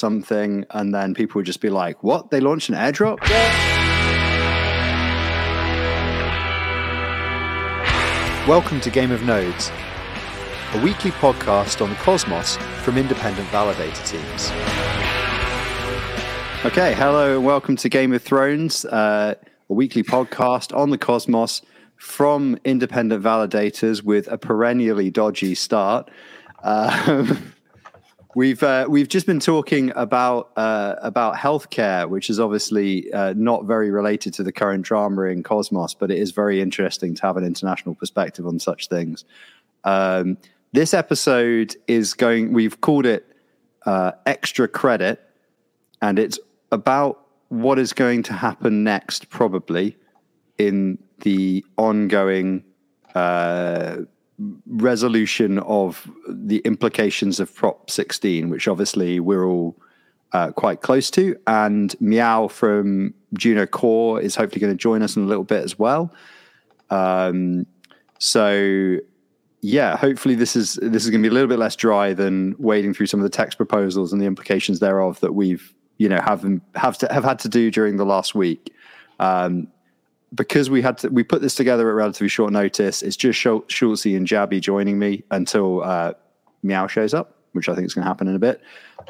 something, and then people would just be like, "What? They launched an airdrop?" Welcome to Game of Nodes, a weekly podcast on the cosmos from independent validator teams. Okay, hello and welcome to Game of Thrones, uh, a weekly podcast on the cosmos from independent validators with a perennially dodgy start. Um, we've uh, we've just been talking about uh, about healthcare, which is obviously uh, not very related to the current drama in Cosmos, but it is very interesting to have an international perspective on such things. Um, this episode is going. We've called it uh, extra credit, and it's about what is going to happen next, probably in the ongoing uh, resolution of the implications of Prop 16, which obviously we're all uh, quite close to. And Meow from Juno Core is hopefully going to join us in a little bit as well. Um, so yeah, hopefully this is this is going to be a little bit less dry than wading through some of the text proposals and the implications thereof that we've you know have have to have had to do during the last week. Um, because we had to, we put this together at relatively short notice. It's just Schultz and Jabby joining me until uh, Meow shows up, which I think is going to happen in a bit.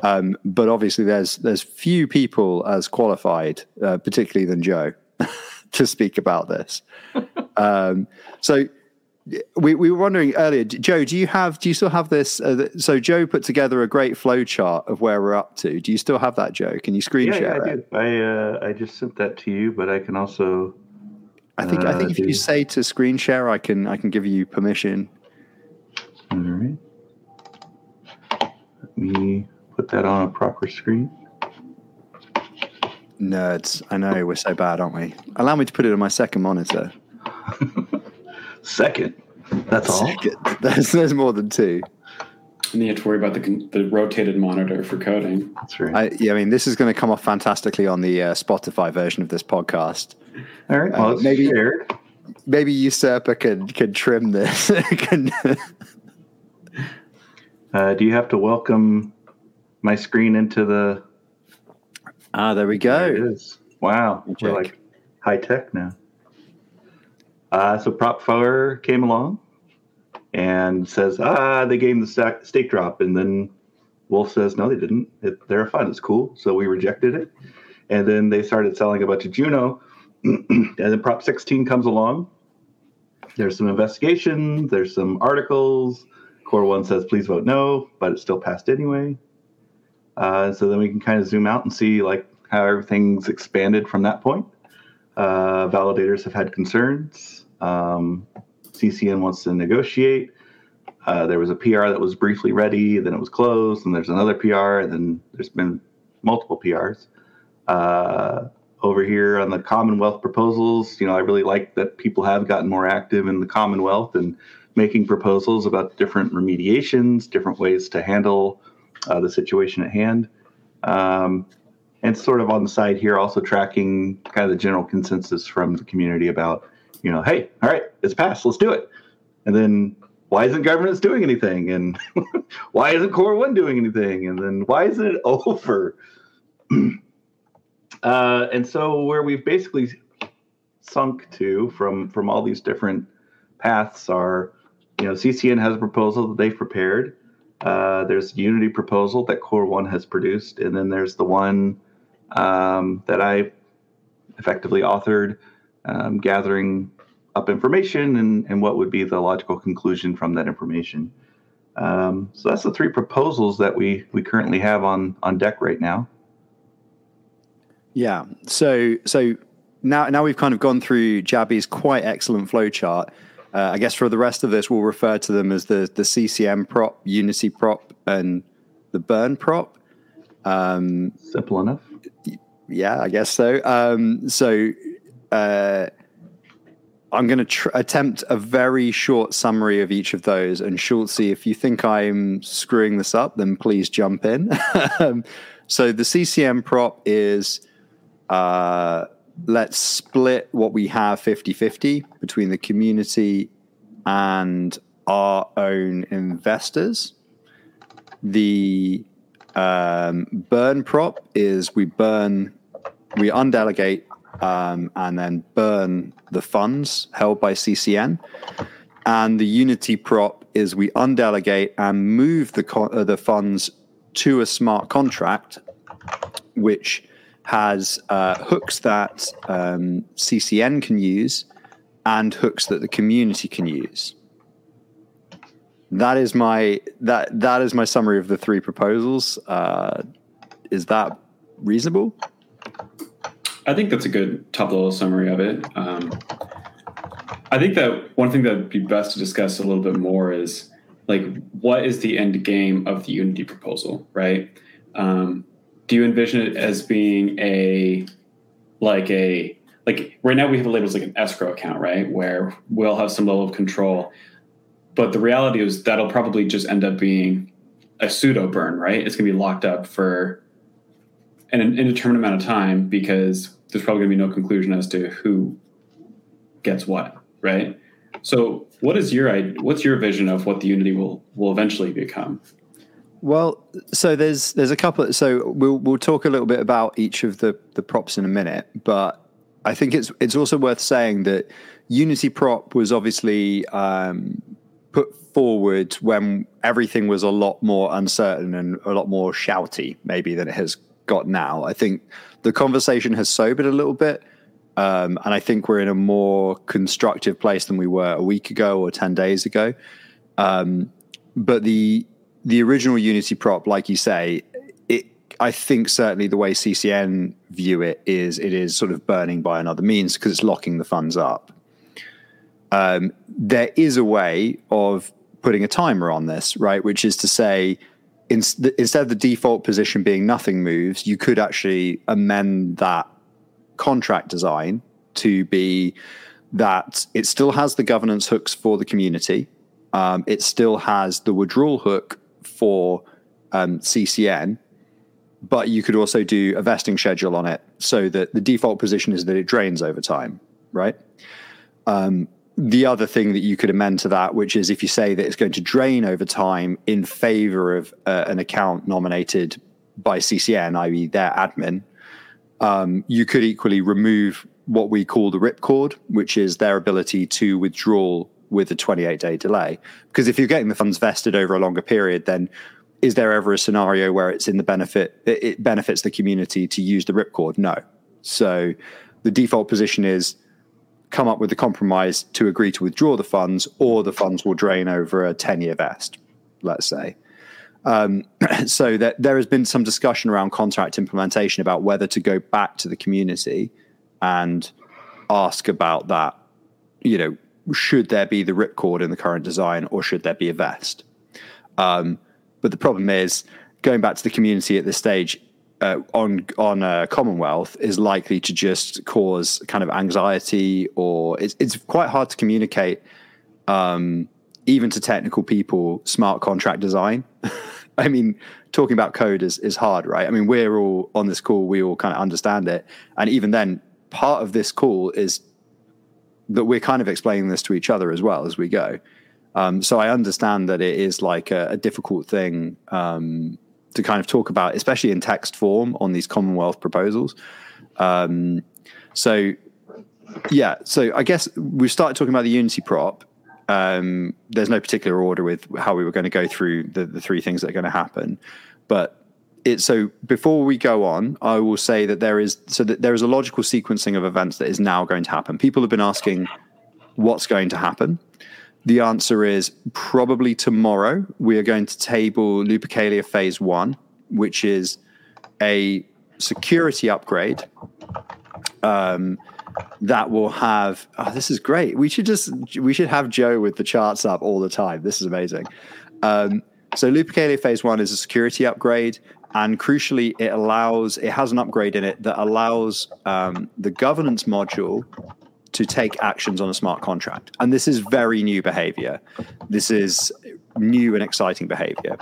Um, but obviously, there's there's few people as qualified, uh, particularly than Joe, to speak about this. um, so we, we were wondering earlier, Joe, do you have do you still have this? Uh, so Joe put together a great flow chart of where we're up to. Do you still have that, Joe? Can you screen yeah, share yeah, I it? did. I uh, I just sent that to you, but I can also I think I think if you say to screen share, I can I can give you permission. All right. Let me put that on a proper screen. Nerds, I know we're so bad, aren't we? Allow me to put it on my second monitor. second, that's all. Second. There's there's more than two. And you have to worry about the, the rotated monitor for coding. That's right. I, yeah, I mean, this is going to come off fantastically on the uh, Spotify version of this podcast. All right. Well, uh, maybe shared. maybe Usurper can can trim this. uh, do you have to welcome my screen into the? Ah, there we go. There it is. Wow, we're like high tech now. Uh, so Prop Four came along and says, "Ah, they gave the stake drop," and then Wolf says, "No, they didn't. It, they're fine. It's cool." So we rejected it, and then they started selling a bunch of Juno and then Prop 16 comes along. There's some investigation, there's some articles. Core 1 says, please vote no, but it's still passed anyway. Uh, so then we can kind of zoom out and see like how everything's expanded from that point. Uh, validators have had concerns. Um, CCN wants to negotiate. Uh, there was a PR that was briefly ready, then it was closed, and there's another PR, and then there's been multiple PRs. Uh, over here on the Commonwealth proposals. You know, I really like that people have gotten more active in the Commonwealth and making proposals about different remediations, different ways to handle uh, the situation at hand. Um, and sort of on the side here, also tracking kind of the general consensus from the community about, you know, hey, all right, it's passed, let's do it. And then why isn't governance doing anything? And why isn't Core One doing anything? And then why isn't it over? Uh, and so where we've basically sunk to from from all these different paths are, you know, CCN has a proposal that they've prepared. Uh, there's the Unity proposal that Core One has produced, and then there's the one um, that I effectively authored, um, gathering up information and, and what would be the logical conclusion from that information. Um, so that's the three proposals that we we currently have on on deck right now. Yeah. So so now now we've kind of gone through Jabby's quite excellent flowchart. Uh, I guess for the rest of this, we'll refer to them as the the CCN prop, Unity prop, and the burn prop. Um, Simple enough. Yeah, I guess so. Um, so uh, I'm going to tr- attempt a very short summary of each of those. And Schultzy, if you think I'm screwing this up, then please jump in. Um, so the CCN prop is uh, let's split what we have 50 50 between the community and our own investors. The Um, burn prop is we burn, we undelegate um, and then burn the funds held by CCN. And the Unity prop is we undelegate and move the uh, the funds to a smart contract, which has uh, hooks that um, CCN can use and hooks that the community can use. That is my that that is my summary of the three proposals. Uh, is that reasonable? I think that's a good top level summary of it. Um, I think that one thing that would be best to discuss a little bit more is like what is the end game of the Unity proposal, right? Um, do you envision it as being a like a like right now we have it labeled as like an escrow account, right? Where we'll have some level of control. But the reality is that'll probably just end up being a pseudo burn, right? It's gonna be locked up for an indeterminate amount of time because there's probably gonna be no conclusion as to who gets what, right? So what is your what's your vision of what the Unity will will eventually become? Well, so there's there's a couple. So we'll we'll talk a little bit about each of the the props in a minute, but I think it's it's also worth saying that Unity prop was obviously um, put forward when everything was a lot more uncertain and a lot more shouty, maybe than it has got now. I think the conversation has sobered a little bit. Um, and I think we're in a more constructive place than we were a week ago or 10 days ago. Um, but the the original Unity prop, like you say, it I think certainly the way CCN view it is it is sort of burning by another means because it's locking the funds up. Um, there is a way of putting a timer on this, right? Which is to say, in, instead of the default position being nothing moves, you could actually amend that contract design to be that it still has the governance hooks for the community. Um, it still has the withdrawal hook for um, CCN, but you could also do a vesting schedule on it so that the default position is that it drains over time, right? Um, the other thing that you could amend to that, which is if you say that it's going to drain over time in favor of uh, an account nominated by CCN, i.e., their admin, um, you could equally remove what we call the ripcord, which is their ability to withdraw with a 28 day delay. Because if you're getting the funds vested over a longer period, then is there ever a scenario where it's in the benefit, it benefits the community to use the ripcord? No. So the default position is come up with a compromise to agree to withdraw the funds, or the funds will drain over a 10 year vest, let's say. Um, so that there has been some discussion around contract implementation about whether to go back to the community and ask about that. You know, should there be the ripcord in the current design, or should there be a vest? Um, but the problem is going back to the community at this stage uh, on on uh, Commonwealth is likely to just cause kind of anxiety, or it's it's quite hard to communicate, um, even to technical people, smart contract design. I mean, talking about code is is hard, right? I mean, we're all on this call, we all kind of understand it, and even then, part of this call is that we're kind of explaining this to each other as well as we go. Um, so I understand that it is like a, a difficult thing um, to kind of talk about, especially in text form on these Commonwealth proposals. Um, so, yeah, so I guess we've started talking about the Unity prop. Um, there's no particular order with how we were going to go through the, the three things that are going to happen, but it so before we go on, I will say that there is so that there is a logical sequencing of events that is now going to happen. People have been asking what's going to happen. The answer is probably tomorrow. We are going to table Lupercalia Phase One, which is a security upgrade um, that will have. Oh, this is great. We should just we should have Joe with the charts up all the time. This is amazing. Um, so Lupercalia Phase One is a security upgrade, and crucially, it allows it has an upgrade in it that allows um, the governance module to take actions on a smart contract. And this is very new behavior. This is new and exciting behavior.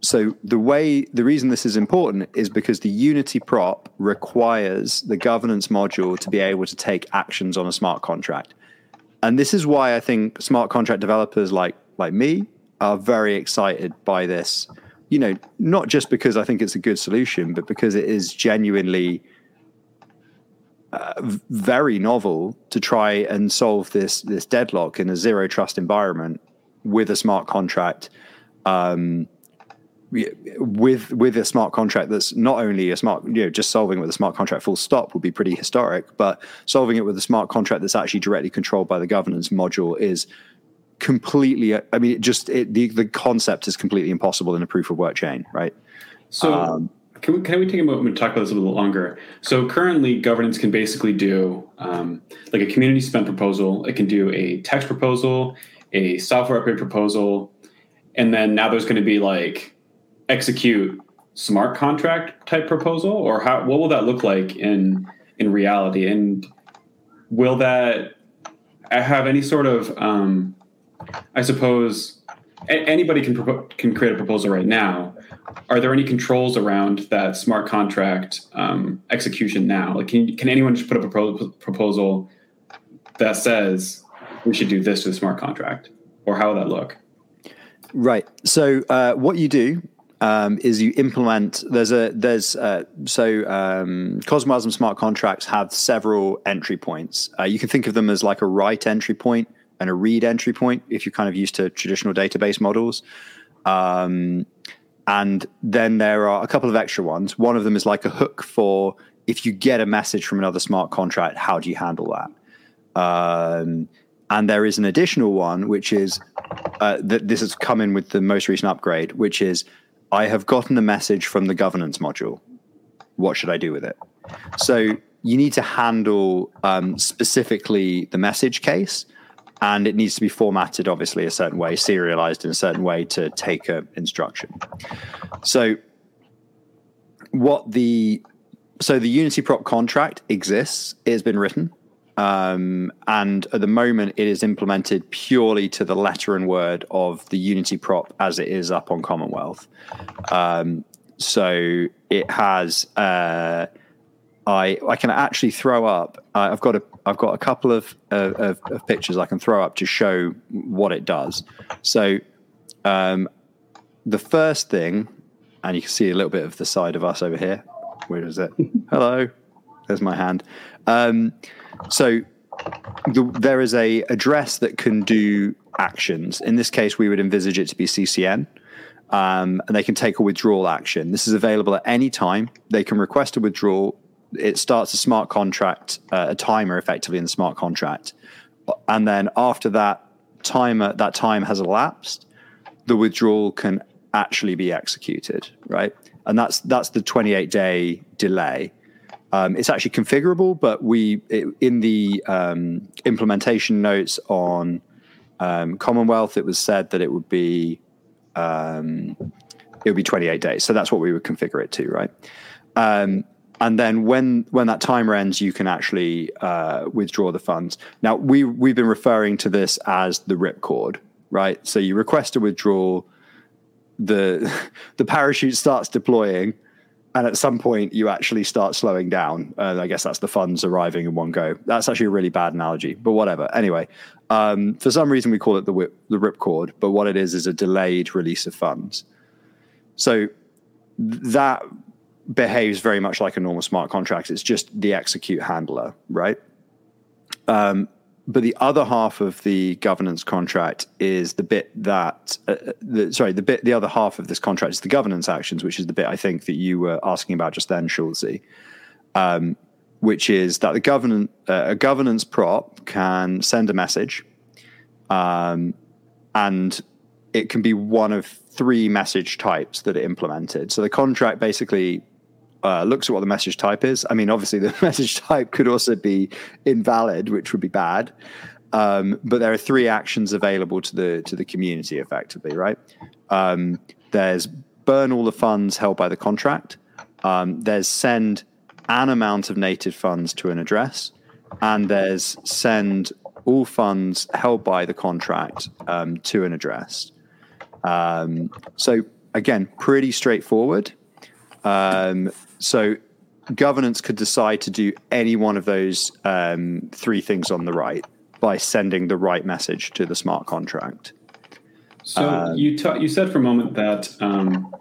So the way the reason this is important is because the Unity prop requires the governance module to be able to take actions on a smart contract. And this is why I think smart contract developers like like me are very excited by this you know, not just because I think it's a good solution, but because it is genuinely uh, very novel to try and solve this this deadlock in a zero trust environment with a smart contract. Um, with with a smart contract that's not only a smart you know just solving it with a smart contract full stop would be pretty historic but solving it with a smart contract that's actually directly controlled by the governance module is completely i mean it just it, the the concept is completely impossible in a proof of work chain right so um, can we, can we take a moment to talk about this a little longer? So currently, governance can basically do um, like a community spend proposal. It can do a text proposal, a software upgrade proposal, and then now there's going to be like execute smart contract type proposal or how what will that look like in in reality and will that have any sort of um, i suppose anybody can can create a proposal right now. Are there any controls around that smart contract um, execution now? Like can, can anyone just put up a pro- proposal that says we should do this to the smart contract? Or how will that look? Right. So uh, what you do um, is you implement there's a there's uh, so um, Cosmos smart contracts have several entry points. Uh, you can think of them as like a write entry point and a read entry point if you're kind of used to traditional database models. Um, and then there are a couple of extra ones. One of them is like a hook for if you get a message from another smart contract, how do you handle that? Um, and there is an additional one, which is uh, that this has come in with the most recent upgrade, which is I have gotten a message from the governance module. What should I do with it? So you need to handle um, specifically the message case, and it needs to be formatted, obviously, a certain way, serialized in a certain way to take an instruction. So what the so the Unity prop contract exists. It has been written. Um, and at the moment, it is implemented purely to the letter and word of the Unity prop as it is up on Commonwealth. Um, so it has. Uh, I I can actually throw up. Uh, I've got a I've got a couple of, uh, of, of pictures I can throw up to show what it does. So um, the first thing, and you can see a little bit of the side of us over here. Where is it? Hello. There's my hand. Um, so the, there is a address that can do actions. In this case, we would envisage it to be CCN. Um, and they can take a withdrawal action. This is available at any time. They can request a withdrawal. It starts a smart contract, uh, a timer effectively in the smart contract. And then after that timer, that time has elapsed, the withdrawal can actually be executed, right? And that's that's the 28 day delay. Um, it's actually configurable, but we it, in the um, implementation notes on um, Commonwealth, it was said that it would be um, it would be 28 days. So that's what we would configure it to, right? And then when when that timer ends, you can actually uh, withdraw the funds. Now we we've been referring to this as the ripcord, right? So you request a withdrawal, the the parachute starts deploying and at some point you actually start slowing down. And I guess that's the funds arriving in one go. That's actually a really bad analogy, but whatever. Anyway, um, for some reason we call it the whip, the ripcord, but what it is is a delayed release of funds. So that behaves very much like a normal smart contract. It's just the execute handler, right? Um, but the other half of the governance contract is the bit that uh, the, sorry the bit the other half of this contract is the governance actions which is the bit i think that you were asking about just then schulze um, which is that the governance uh, a governance prop can send a message um, and it can be one of three message types that are implemented so the contract basically uh, looks at what the message type is. I mean, obviously, the message type could also be invalid, which would be bad. Um, but there are three actions available to the to the community, effectively, right? Um, there's burn all the funds held by the contract. Um, there's send an amount of native funds to an address, and there's send all funds held by the contract um, to an address. Um, so again, pretty straightforward. Um, so governance could decide to do any one of those um, three things on the right by sending the right message to the smart contract. So um, you ta- you said for a moment that um,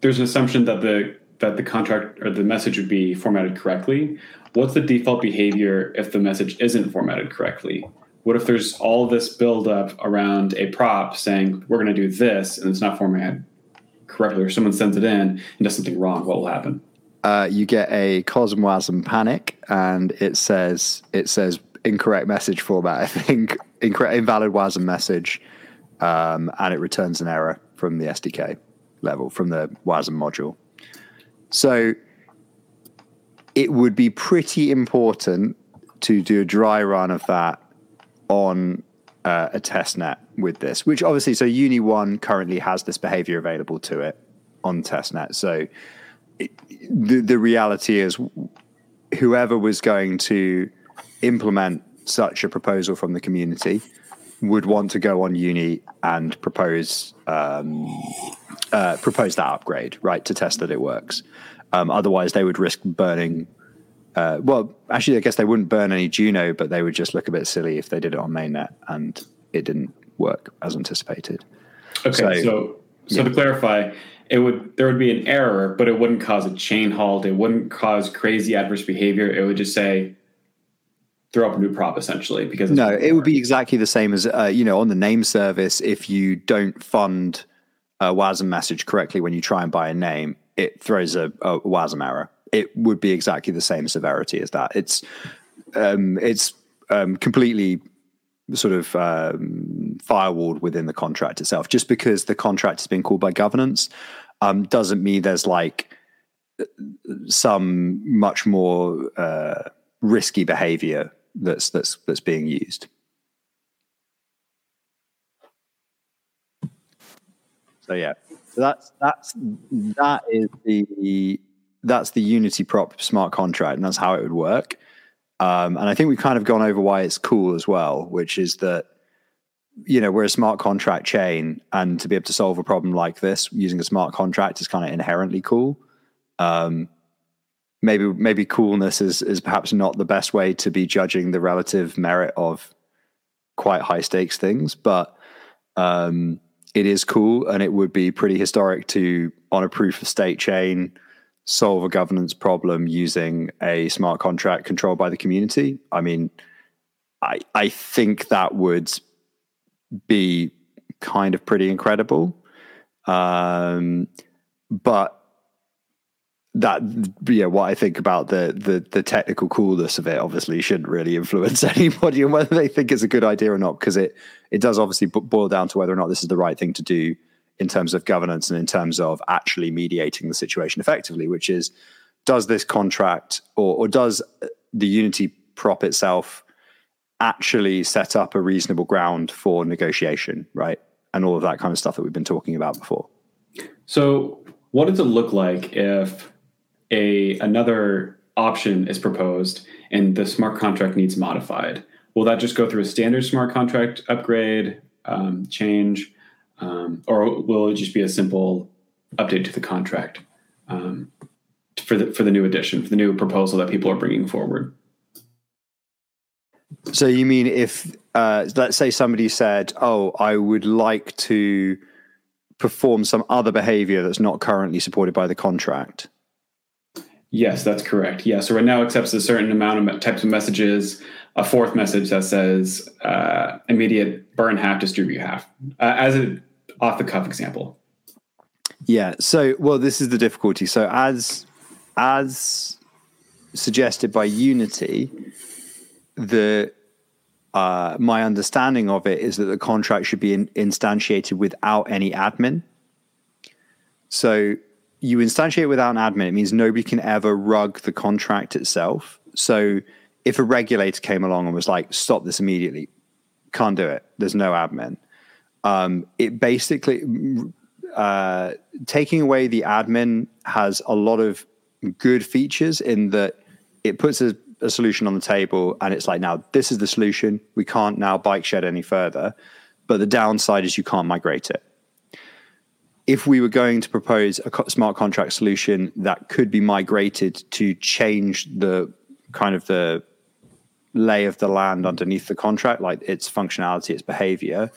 there's an assumption that the that the contract or the message would be formatted correctly. What's the default behavior if the message isn't formatted correctly? What if there's all this buildup around a prop saying we're going to do this and it's not formatted correctly, or someone sends it in and does something wrong? What will happen? Uh, you get a Cosmwasm panic, and it says it says incorrect message format. I think incorrect invalid WASM message, um, and it returns an error from the SDK level from the WASM module. So it would be pretty important to do a dry run of that on uh, a test net with this, which obviously, so Uni 1 currently has this behavior available to it on testnet. So it, the, the reality is, whoever was going to implement such a proposal from the community would want to go on Uni and propose um, uh, propose that upgrade, right, to test that it works. Um, otherwise, they would risk burning. Uh, well, actually, I guess they wouldn't burn any Juno, but they would just look a bit silly if they did it on mainnet and it didn't work as anticipated. Okay, so so, so yeah. to clarify, it would there would be an error, but it wouldn't cause a chain halt. It wouldn't cause crazy adverse behavior. It would just say throw up a new prop essentially because no, it would be exactly the same as uh, you know on the name service. If you don't fund a WASM message correctly when you try and buy a name, it throws a, a WASM error. It would be exactly the same severity as that. It's um, it's um, completely sort of um, firewalled within the contract itself. Just because the contract has been called by governance um, doesn't mean there's like some much more uh, risky behavior that's that's that's being used. So yeah, so that's that's that is the that's the Unity prop smart contract, and that's how it would work. Um, and I think we've kind of gone over why it's cool as well, which is that you know we're a smart contract chain, and to be able to solve a problem like this using a smart contract is kind of inherently cool. Um, maybe maybe coolness is is perhaps not the best way to be judging the relative merit of quite high stakes things, but um, it is cool and it would be pretty historic to on a proof of stake chain solve a governance problem using a smart contract controlled by the community. I mean, I I think that would be kind of pretty incredible. Um, but that yeah what i think about the, the the technical coolness of it obviously shouldn't really influence anybody and whether they think it's a good idea or not because it it does obviously boil down to whether or not this is the right thing to do in terms of governance and in terms of actually mediating the situation effectively which is does this contract or, or does the unity prop itself actually set up a reasonable ground for negotiation right? And all of that kind of stuff that we've been talking about before. So what does it look like if a another option is proposed and the smart contract needs modified, will that just go through a standard smart contract upgrade um, change, um, or will it just be a simple update to the contract um, for the for the new addition, for the new proposal that people are bringing forward? So you mean if uh, let's say somebody said, "Oh, I would like to perform some other behavior that's not currently supported by the contract." Yes, that's correct. Yeah, so it now accepts a certain amount of types of messages. A fourth message that says uh, immediate burn half, distribute half, uh, as an off the cuff example. Yeah. So, well, this is the difficulty. So, as as suggested by Unity, the uh, my understanding of it is that the contract should be in, instantiated without any admin. So you instantiate without an admin, it means nobody can ever rug the contract itself. So if a regulator came along and was like, stop this immediately, can't do it. There's no admin. Um, it basically, uh, taking away the admin has a lot of good features in that it puts a, a solution on the table and it's like, now this is the solution. We can't now bike shed any further. But the downside is you can't migrate it if we were going to propose a smart contract solution that could be migrated to change the kind of the lay of the land underneath the contract, like its functionality, its behavior,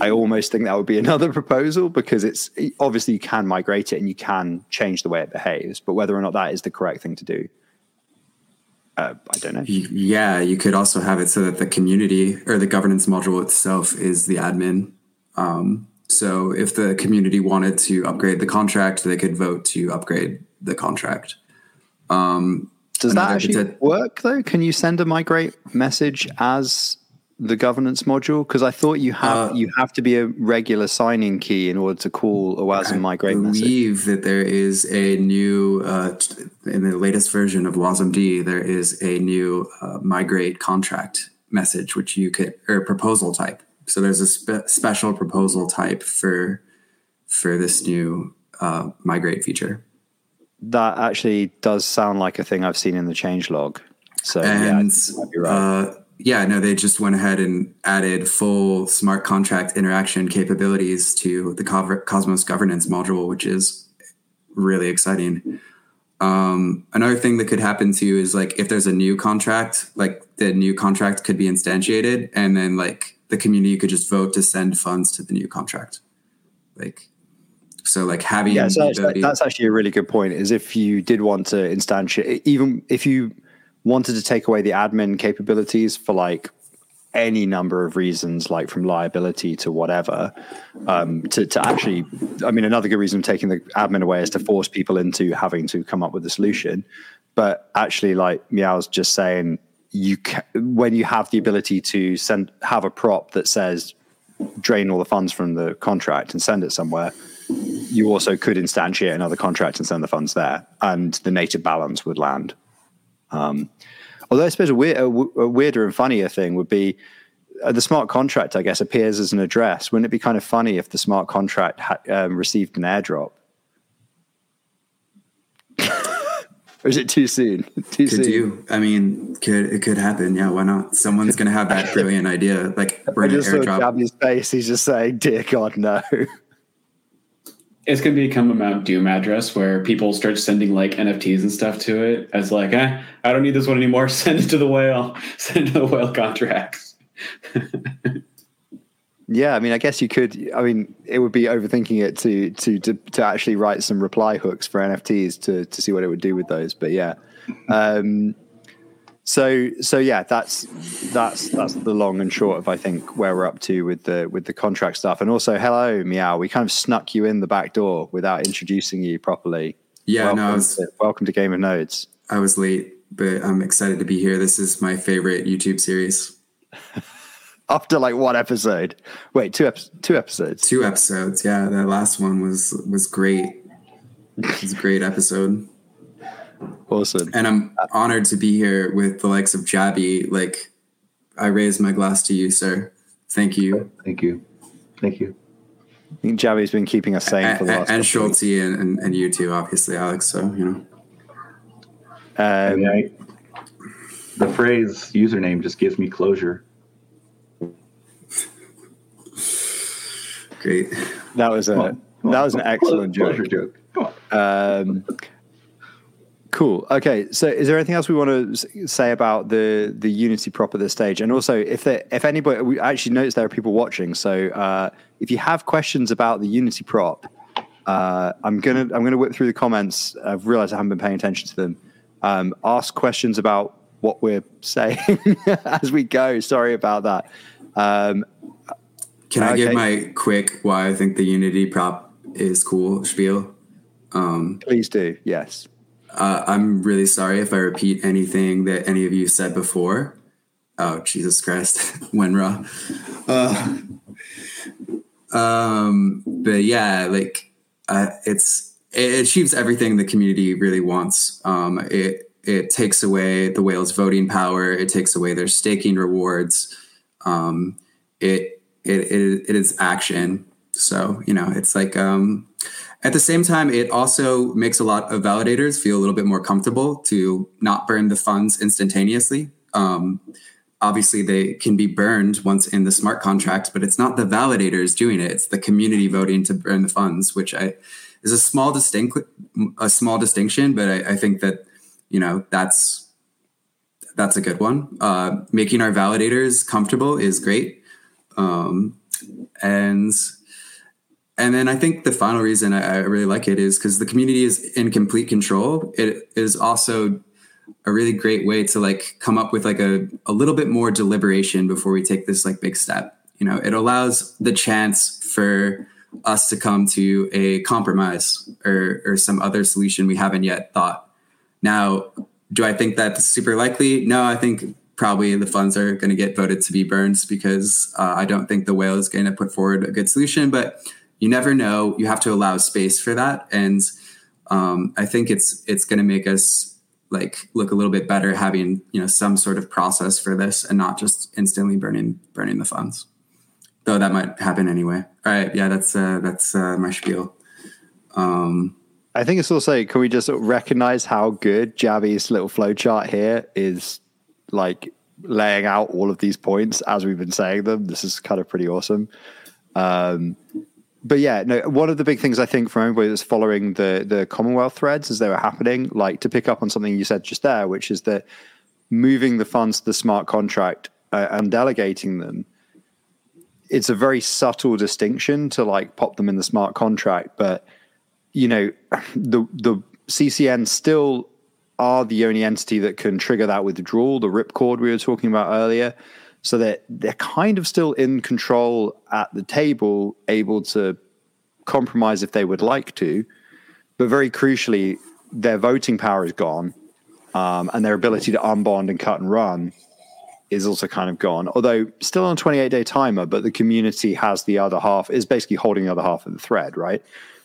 I almost think that would be another proposal because it's obviously you can migrate it and you can change the way it behaves, but whether or not that is the correct thing to do, uh, I don't know. Yeah, you could also have it so that the community or the governance module itself is the admin. Um, so if the community wanted to upgrade the contract, they could vote to upgrade the contract. Um, Does that actually work though? Can you send a migrate message as the governance module? Because I thought you have uh, you have to be a regular signing key in order to call a WASM migrate message. I believe that there is a new uh, in the latest version of WASMD there is a new uh, migrate contract message which you could or proposal type. So there's a spe- special proposal type for for this new uh, migrate feature. That actually does sound like a thing I've seen in the change log. So and, yeah, right. Uh, yeah, no, they just went ahead and added full smart contract interaction capabilities to the Cosmos governance module, which is really exciting. Um, another thing that could happen too is like if there's a new contract, like the new contract could be instantiated, and then like the community could just vote to send funds to the new contract. Like, so like having yeah, so that's, that's actually a really good point. Is if you did want to instantiate, even if you wanted to take away the admin capabilities for like any number of reasons, like from liability to whatever, um, to, to actually, I mean, another good reason of taking the admin away is to force people into having to come up with a solution. But actually, like Meow's just saying, you ca- when you have the ability to send have a prop that says drain all the funds from the contract and send it somewhere, you also could instantiate another contract and send the funds there, and the native balance would land. Um, although I suppose a, weird, a, a, weirder and funnier thing would be uh, the smart contract, I guess, appears as an address. Wouldn't it be kind of funny if the smart contract ha- um, received an airdrop? or is it too soon? Too could soon? you? I mean, could it could happen? Yeah, why not? Someone's going to have that brilliant idea. Like we're going to airdrop. Gabby's face. He's just saying, "Dear God, no." It's going to become a Mount Doom address where people start sending like NFTs and stuff to it as like, eh, I don't need this one anymore. Send it to the whale. Send it to the whale contracts. yeah, I mean, I guess you could. I mean, it would be overthinking it to to to, to actually write some reply hooks for NFTs to to see what it would do with those. But yeah. Um, so so yeah that's that's that's the long and short of i think where we're up to with the with the contract stuff. And also hello meow we kind of snuck you in the back door without introducing you properly. Yeah welcome no was, to, welcome to game of nodes. I was late but i'm excited to be here. This is my favorite youtube series. After like one episode. Wait two, ep- two episodes. Two episodes yeah. That last one was was great. It was a great episode Awesome. And I'm honored to be here with the likes of Jabby. Like, I raise my glass to you, sir. Thank you. Thank you. Thank you. I think Jabby's been keeping us sane for the last And Schulte and, and, and, you too, obviously, Alex. So, you know. Um, I mean, I, the phrase username just gives me closure. Great. That was a that was an excellent joke. joke. Come on. Um, Cool. Okay. So, is there anything else we want to say about the the Unity prop at this stage? And also, if there, if anybody, we actually noticed there are people watching. So, uh, if you have questions about the Unity prop, uh, I'm gonna I'm gonna whip through the comments. I've realized I haven't been paying attention to them. Um, ask questions about what we're saying as we go. Sorry about that. Um, Can I okay. give my quick why I think the Unity prop is cool spiel? Um, Please do. Yes. Uh, I'm really sorry if I repeat anything that any of you said before. Oh, Jesus Christ, Wenra. Uh, um, but yeah, like uh, it's it achieves everything the community really wants. Um, it it takes away the whales' voting power. It takes away their staking rewards. Um, it, it it it is action. So you know, it's like um, at the same time, it also makes a lot of validators feel a little bit more comfortable to not burn the funds instantaneously. Um, obviously, they can be burned once in the smart contract, but it's not the validators doing it; it's the community voting to burn the funds, which I, is a small distinct a small distinction, but I, I think that you know that's that's a good one. Uh, making our validators comfortable is great. Um, and and then I think the final reason I, I really like it is because the community is in complete control. It is also a really great way to like come up with like a, a little bit more deliberation before we take this like big step. You know, it allows the chance for us to come to a compromise or, or some other solution we haven't yet thought. Now, do I think that's super likely? No, I think probably the funds are going to get voted to be burned because uh, I don't think the whale is going to put forward a good solution. But you never know. You have to allow space for that, and um, I think it's it's going to make us like look a little bit better having you know some sort of process for this and not just instantly burning burning the funds. Though that might happen anyway. All right, yeah, that's uh, that's uh, my spiel. Um, I think it's also can we just recognize how good Jabby's little flowchart here is like laying out all of these points as we've been saying them. This is kind of pretty awesome. Um, but yeah, no. One of the big things I think from everybody that's following the the Commonwealth threads as they were happening, like to pick up on something you said just there, which is that moving the funds to the smart contract uh, and delegating them, it's a very subtle distinction to like pop them in the smart contract, but you know, the the CCN still are the only entity that can trigger that withdrawal, the ripcord we were talking about earlier so that they're kind of still in control at the table, able to compromise if they would like to. But very crucially, their voting power is gone, um, and their ability to unbond and cut and run is also kind of gone. Although still on a 28 day timer, but the community has the other half, is basically holding the other half of the thread, right?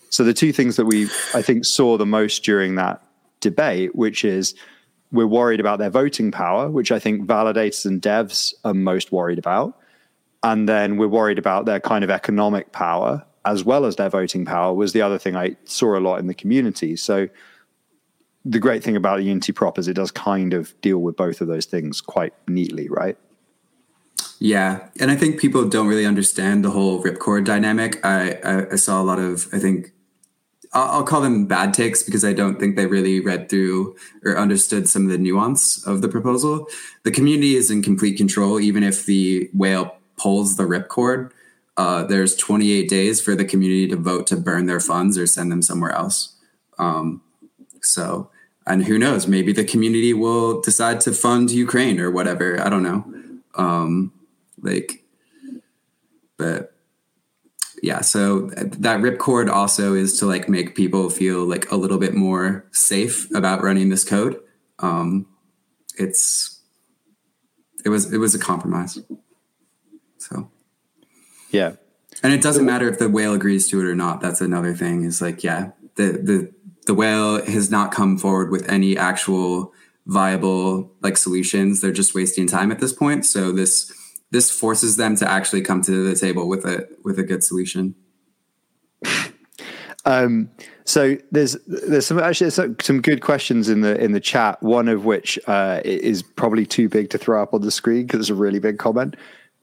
So the two things that we, I think, saw the most during that debate, which is we're worried about their voting power, which I think validators and devs are most worried about. And then we're worried about their kind of economic power as well as their voting power was the other thing I saw a lot in the community. So the great thing about the Unity prop is it does kind of deal with both of those things quite neatly, right? Yeah, and I think people don't really understand the whole ripcord dynamic. I, I, I saw a lot of I think I'll call them bad takes because I don't think they really read through or understood some of the nuance of the proposal. The community is in complete control, even if the whale pulls the ripcord. Uh, there's 28 days for the community to vote to burn their funds or send them somewhere else. Um, so, and who knows? Maybe the community will decide to fund Ukraine or whatever. I don't know. Um, like, but yeah, so that ripcord also is to like make people feel like a little bit more safe about running this code. Um, it's it was it was a compromise. So yeah, and it doesn't matter if the whale agrees to it or not. That's another thing. Is like yeah, the the the whale has not come forward with any actual viable like solutions. They're just wasting time at this point. So this this forces them to actually come to the table with a with a good solution. Um, so there's there's some actually some, some good questions in the in the chat. One of which uh, is probably too big to throw up on the screen because it's a really big comment.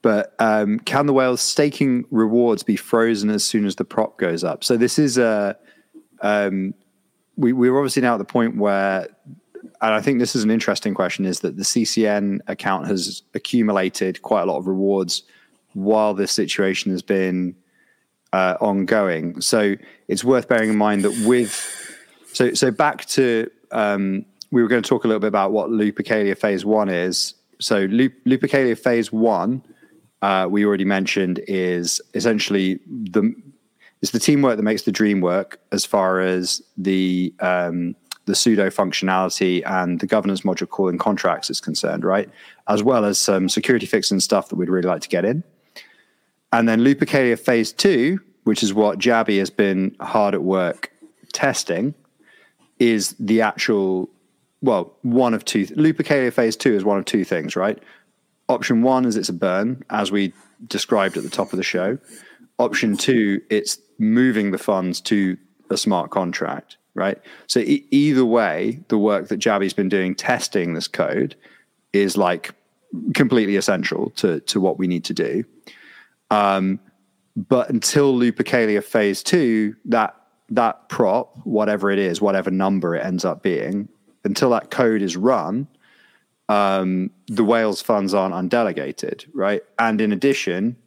But um, can the whales staking rewards be frozen as soon as the prop goes up? So this is a um, we we're obviously now at the point where and I think this is an interesting question, is that the CCN account has accumulated quite a lot of rewards while this situation has been uh, ongoing. So it's worth bearing in mind that with so so back to um, we were going to talk a little bit about what Lupercalia Phase One is. So Lupercalia Phase One, uh, we already mentioned, is essentially the it's the teamwork that makes the dream work as far as the um, the sudo functionality and the governance module calling contracts is concerned, right? As well as some security fixing stuff that we'd really like to get in. And then Lupercalia Phase 2, which is what Jabby has been hard at work testing, is the actual, well, one of two. Lupercalia Phase 2 is one of two things, right? Option one is it's a burn, as we described at the top of the show. Option two, it's moving the funds to a smart contract right? So e- either way, the work that Jabby's been doing testing this code is like completely essential to to what we need to do. Um, but until Lupercalia phase two, that that prop, whatever it is, whatever number it ends up being, until that code is run, um, the whales funds aren't undelegated, right? And in addition,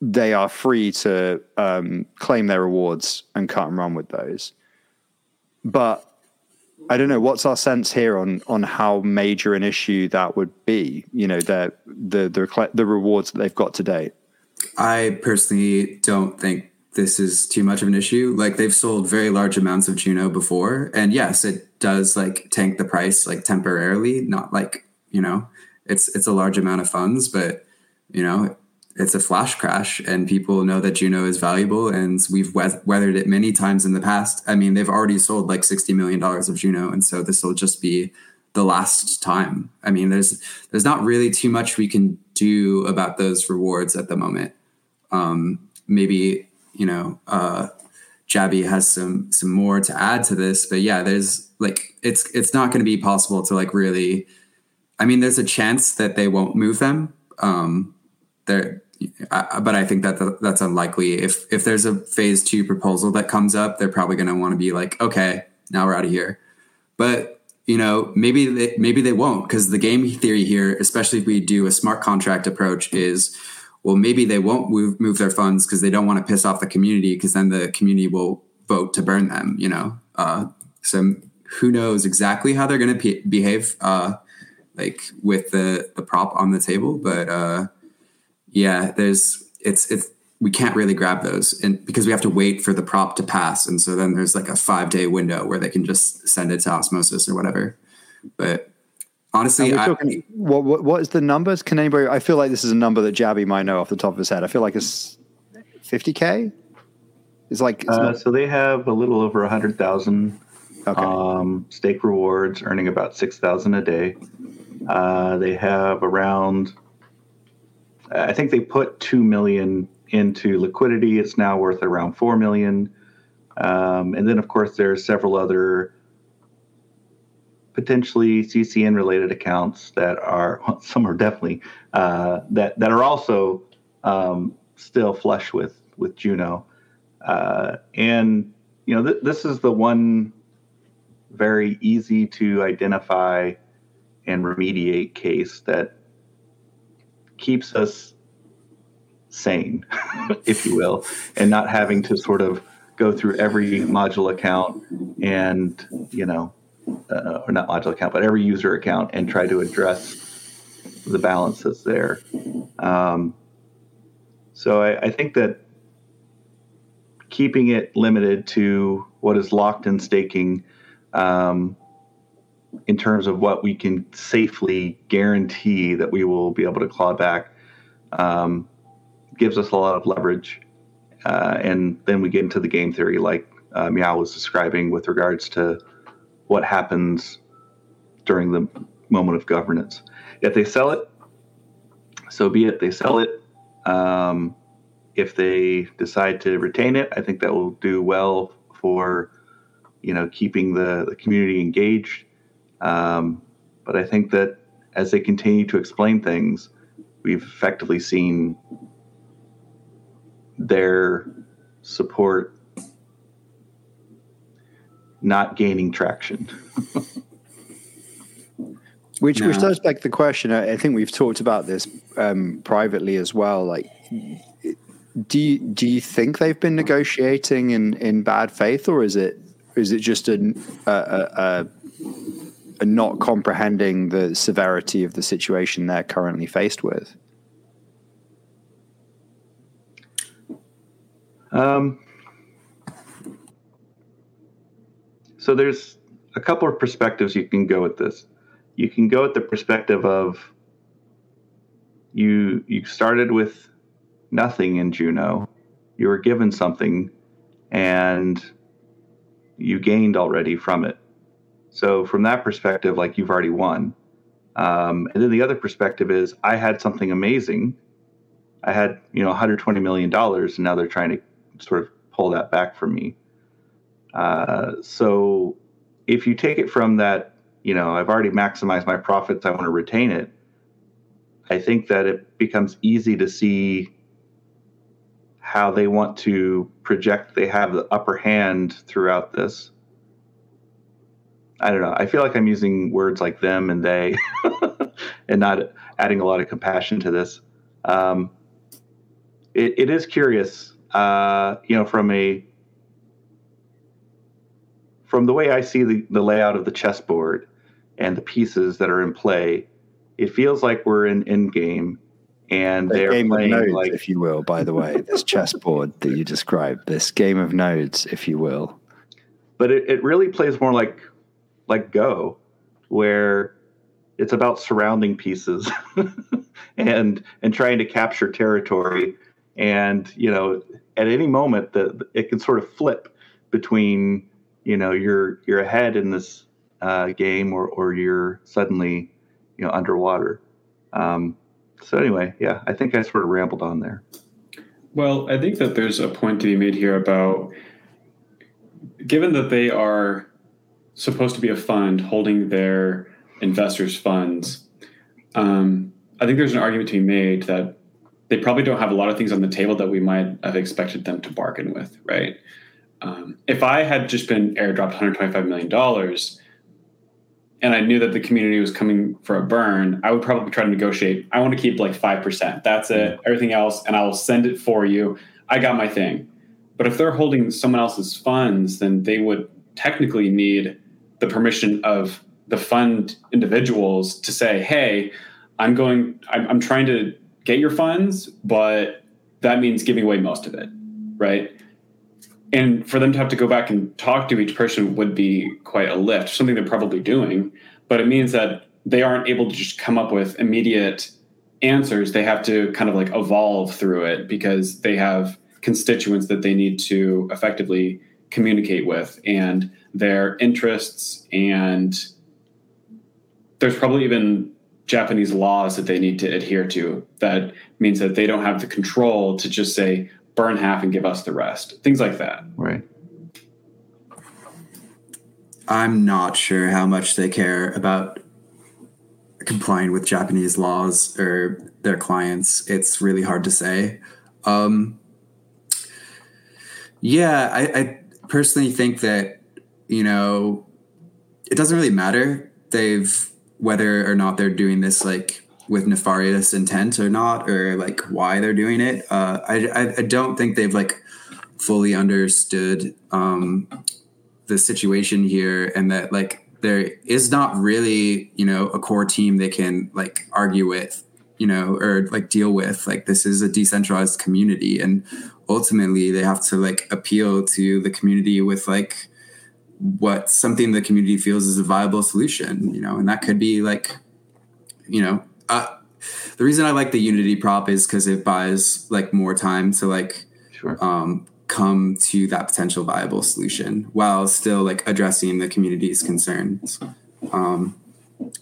they are free to um, claim their rewards and cut and run with those. But I don't know what's our sense here on on how major an issue that would be. You know, the the the the rewards that they've got to date. I personally don't think this is too much of an issue. Like they've sold very large amounts of Juno before, and yes, it does like tank the price like temporarily. Not like you know, it's it's a large amount of funds, but you know, it's a flash crash, and people know that Juno is valuable, and we've weathered it many times in the past. I mean, they've already sold like sixty million dollars of Juno, and so this will just be the last time. I mean, there's there's not really too much we can do about those rewards at the moment. Um, maybe you know, uh, Jabby has some some more to add to this, but yeah, there's like it's it's not going to be possible to like really. I mean, there's a chance that they won't move them. Um, there, but I think that that's unlikely. If if there's a phase two proposal that comes up, they're probably going to want to be like, okay, now we're out of here. But you know, maybe they, maybe they won't because the game theory here, especially if we do a smart contract approach, is well, maybe they won't move move their funds because they don't want to piss off the community because then the community will vote to burn them. You know, uh, so who knows exactly how they're going to behave, uh, like with the the prop on the table. But uh, yeah, there's it's it's we can't really grab those and because we have to wait for the prop to pass and so then there's like a five day window where they can just send it to osmosis or whatever but Honestly, I, talking, what, what, what is the numbers? Can anybody? I feel like this is a number that Jabby might know off the top of his head. I feel like it's 50k. It's like it's uh, not, so they have a little over a hundred thousand okay. um, stake rewards, earning about six thousand a day. Uh, they have around, I think they put two million into liquidity. It's now worth around four million. Um, and then, of course, there are several other potentially CCN related accounts that are some are definitely uh, that that are also um, still flush with with Juno, uh, and you know th- this is the one very easy to identify and remediate case that keeps us sane, if you will, and not having to sort of go through every module account and you know uh, or not module account, but every user account and try to address the balances there. Um, so I, I, think that keeping it limited to what is locked in staking um, in terms of what we can safely guarantee that we will be able to claw back um, gives us a lot of leverage. Uh, and then we get into the game theory like uh, Meow was describing with regards to what happens during the moment of governance. If they sell it, so be it. They sell it. Um, if they decide to retain it, I think that will do well for you know keeping the, the community engaged. Um, but I think that as they continue to explain things, we've effectively seen their support not gaining traction. which no. which does beg the question. I, think we've talked about this um, privately as well. Like, do you, do you think they've been negotiating in, in bad faith, or is it is it just a, a, a, a not comprehending the severity of the situation they're currently faced with? Um, So there's a couple of perspectives you can go with this. You can go at the perspective of you you started with nothing in Juno. You were given something and you gained already from it. So from that perspective, like you've already won. Um, and then the other perspective is I had something amazing. I had, you know, 120 million dollars, and now they're trying to sort of pull that back from me. Uh, so if you take it from that, you know, I've already maximized my profits, I want to retain it. I think that it becomes easy to see how they want to project they have the upper hand throughout this. I don't know. I feel like I'm using words like them and they and not adding a lot of compassion to this. Um, it, it is curious, uh, you know, from a from the way I see the, the layout of the chessboard and the pieces that are in play, it feels like we're in end game and The they're game of playing nodes, like if you will. By the way, this chessboard that you described, this game of nodes, if you will. but it, it really plays more like like Go, where it's about surrounding pieces and and trying to capture territory. And you know, at any moment, the it can sort of flip between you know you're you're ahead in this uh, game or or you're suddenly you know underwater. Um, so anyway, yeah, I think I sort of rambled on there. Well, I think that there's a point to be made here about given that they are supposed to be a fund holding their investors' funds, um, I think there's an argument to be made that they probably don't have a lot of things on the table that we might have expected them to bargain with, right? Um, if I had just been airdropped $125 million and I knew that the community was coming for a burn, I would probably try to negotiate. I want to keep like 5%. That's it. Everything else, and I'll send it for you. I got my thing. But if they're holding someone else's funds, then they would technically need the permission of the fund individuals to say, hey, I'm going, I'm, I'm trying to get your funds, but that means giving away most of it, right? And for them to have to go back and talk to each person would be quite a lift, something they're probably doing. But it means that they aren't able to just come up with immediate answers. They have to kind of like evolve through it because they have constituents that they need to effectively communicate with and their interests and there's probably even Japanese laws that they need to adhere to that means that they don't have the control to just say burn half and give us the rest things like that Right. I'm not sure how much they care about complying with Japanese laws or their clients. It's really hard to say. Um, yeah, I, I personally think that you know it doesn't really matter. They've whether or not they're doing this like with nefarious intent or not, or like why they're doing it. Uh, I, I I don't think they've like fully understood um, the situation here and that like there is not really you know a core team they can like argue with you know or like deal with like this is a decentralized community and ultimately they have to like appeal to the community with like what something the community feels is a viable solution you know and that could be like you know uh, the reason i like the unity prop is because it buys like more time to like Sure. um, come to that potential viable solution while still like addressing the community's concerns. Um,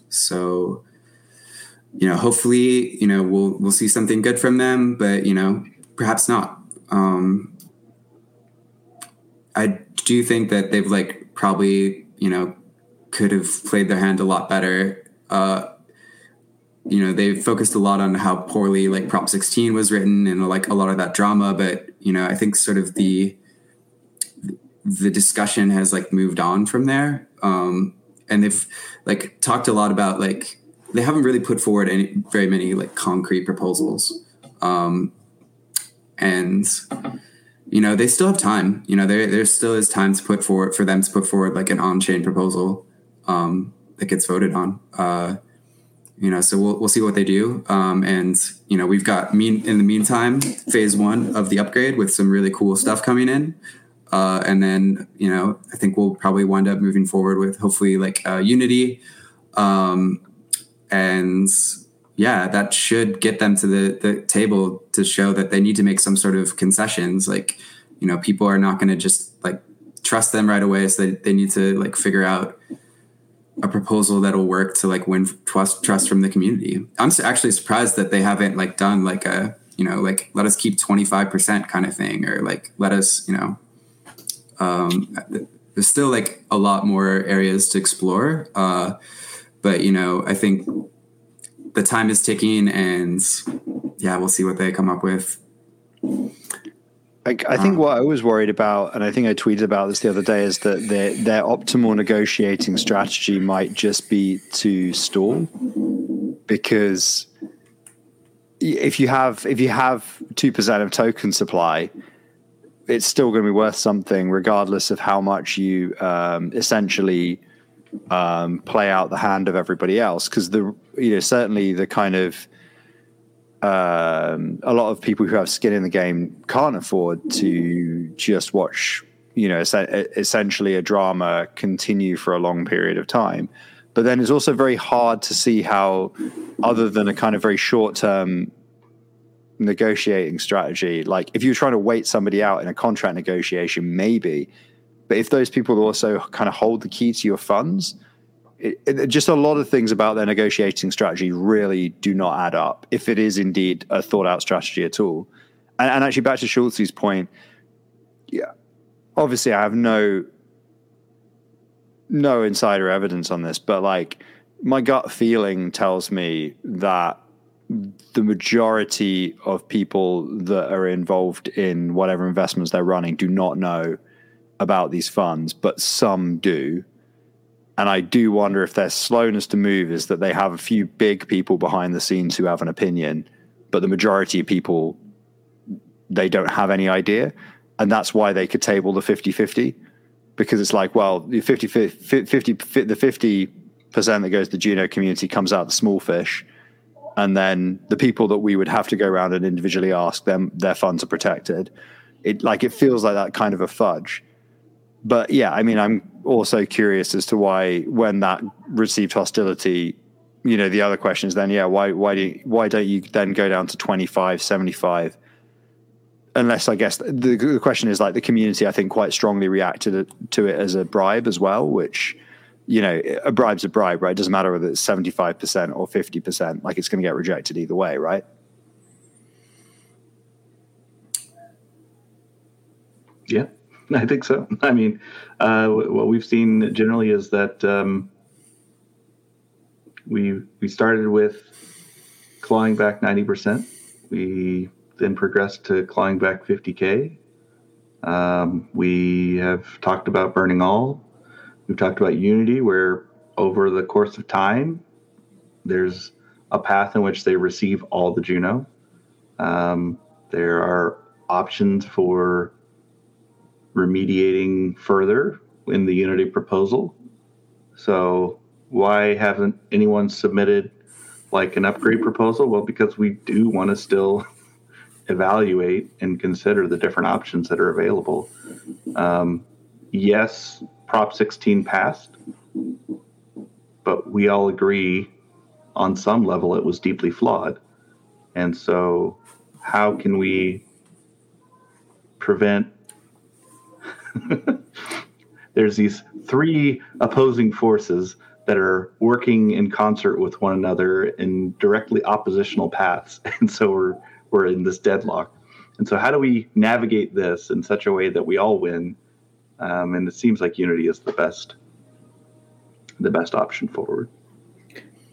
so, you know, hopefully, you know, we'll we'll see something good from them, but you know, perhaps not. Um, I do think that they've like probably you know could have played their hand a lot better. Uh, you know they focused a lot on how poorly like prop 16 was written and like a lot of that drama but you know i think sort of the the discussion has like moved on from there um and they've like talked a lot about like they haven't really put forward any very many like concrete proposals um and you know they still have time. You know there there still is time to put forward for them to put forward like an on-chain proposal um that gets voted on. Uh you know so we'll, we'll see what they do. Um, and you know we've got mean in the meantime phase one of the upgrade with some really cool stuff coming in. Uh, and then you know i think we'll probably wind up moving forward with hopefully like uh, unity. Um, and yeah that should get them to the, the table to show that they need to make some sort of concessions like you know people are not going to just like trust them right away so they, they need to like figure out a proposal that'll work to like win trust trust from the community. I'm actually surprised that they haven't like done like a you know like let us keep 25% kind of thing or like let us you know um, there's still like a lot more areas to explore uh, but you know I think the time is ticking and yeah we'll see what they come up with. I, I think what I was worried about, and I think I tweeted about this the other day, is that their their optimal negotiating strategy might just be to stall, because if you have if you have two percent of token supply, it's still going to be worth something, regardless of how much you um, essentially um, play out the hand of everybody else. Because the you know certainly the kind of um, a lot of people who have skin in the game can't afford to just watch you know essentially a drama continue for a long period of time. But then it's also very hard to see how, other than a kind of very short term negotiating strategy. Like if you're trying to wait somebody out in a contract negotiation, maybe. But if those people also kind of hold the key to your funds, it, it, just a lot of things about their negotiating strategy really do not add up if it is indeed a thought out strategy at all. And, and actually, back to Schultz's point, yeah, obviously I have no no insider evidence on this, but like my gut feeling tells me that the majority of people that are involved in whatever investments they're running do not know about these funds, but some do. And I do wonder if their slowness to move is that they have a few big people behind the scenes who have an opinion, but the majority of people, they don't have any idea. And that's why they could table the 50 50 because it's like, well, the 50, 50, 50 the 50% that goes to the Juno community comes out the small fish and then the people that we would have to go around and individually ask them their funds are protected it like it feels like that kind of a fudge but yeah i mean i'm also curious as to why when that received hostility you know the other question is then yeah why why do you, why don't you then go down to 25 75 unless i guess the, the question is like the community i think quite strongly reacted to it as a bribe as well which you know, a bribe's a bribe, right? It doesn't matter whether it's 75% or 50%, like it's going to get rejected either way, right? Yeah, I think so. I mean, uh, what we've seen generally is that um, we we started with clawing back 90%. We then progressed to clawing back 50K. Um, we have talked about burning all We've talked about unity, where over the course of time, there's a path in which they receive all the Juno. Um, there are options for remediating further in the Unity proposal. So, why haven't anyone submitted like an upgrade proposal? Well, because we do want to still evaluate and consider the different options that are available. Um, yes, Prop 16 passed, but we all agree on some level it was deeply flawed. And so, how can we prevent? There's these three opposing forces that are working in concert with one another in directly oppositional paths. And so we're we're in this deadlock. And so how do we navigate this in such a way that we all win um, and it seems like Unity is the best the best option forward.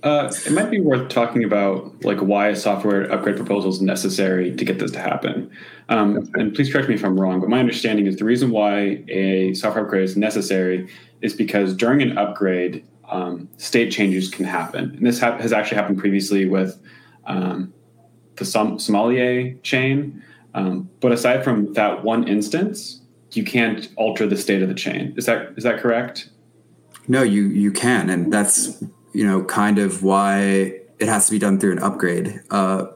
Uh, it might be worth talking about like why a software upgrade proposal is necessary to get this to happen. Um, and please correct me if I'm wrong, but my understanding is the reason why a software upgrade is necessary is because during an upgrade, um, state changes can happen. And this ha- has actually happened previously with um, the Som- Sommelier chain. Um, but aside from that one instance, you can't alter the state of the chain. Is that is that correct? No, you you can, and that's you know kind of why it has to be done through an upgrade. Uh,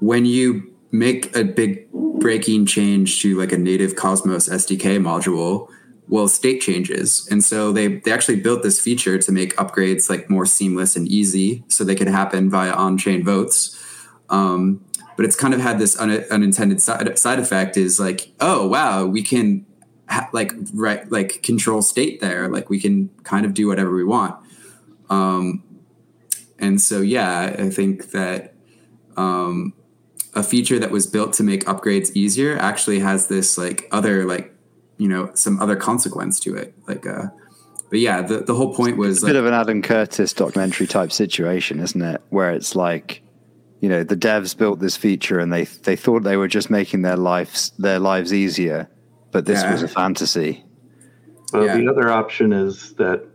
when you make a big breaking change to like a native Cosmos SDK module, well, state changes, and so they they actually built this feature to make upgrades like more seamless and easy, so they could happen via on-chain votes. Um, but it's kind of had this un- unintended side, side effect is like oh wow we can ha- like right like control state there like we can kind of do whatever we want um and so yeah i think that um a feature that was built to make upgrades easier actually has this like other like you know some other consequence to it like uh but yeah the, the whole point was it's a like, bit of an adam curtis documentary type situation isn't it where it's like you know the devs built this feature and they they thought they were just making their lives their lives easier but this yeah. was a fantasy well yeah. the other option is that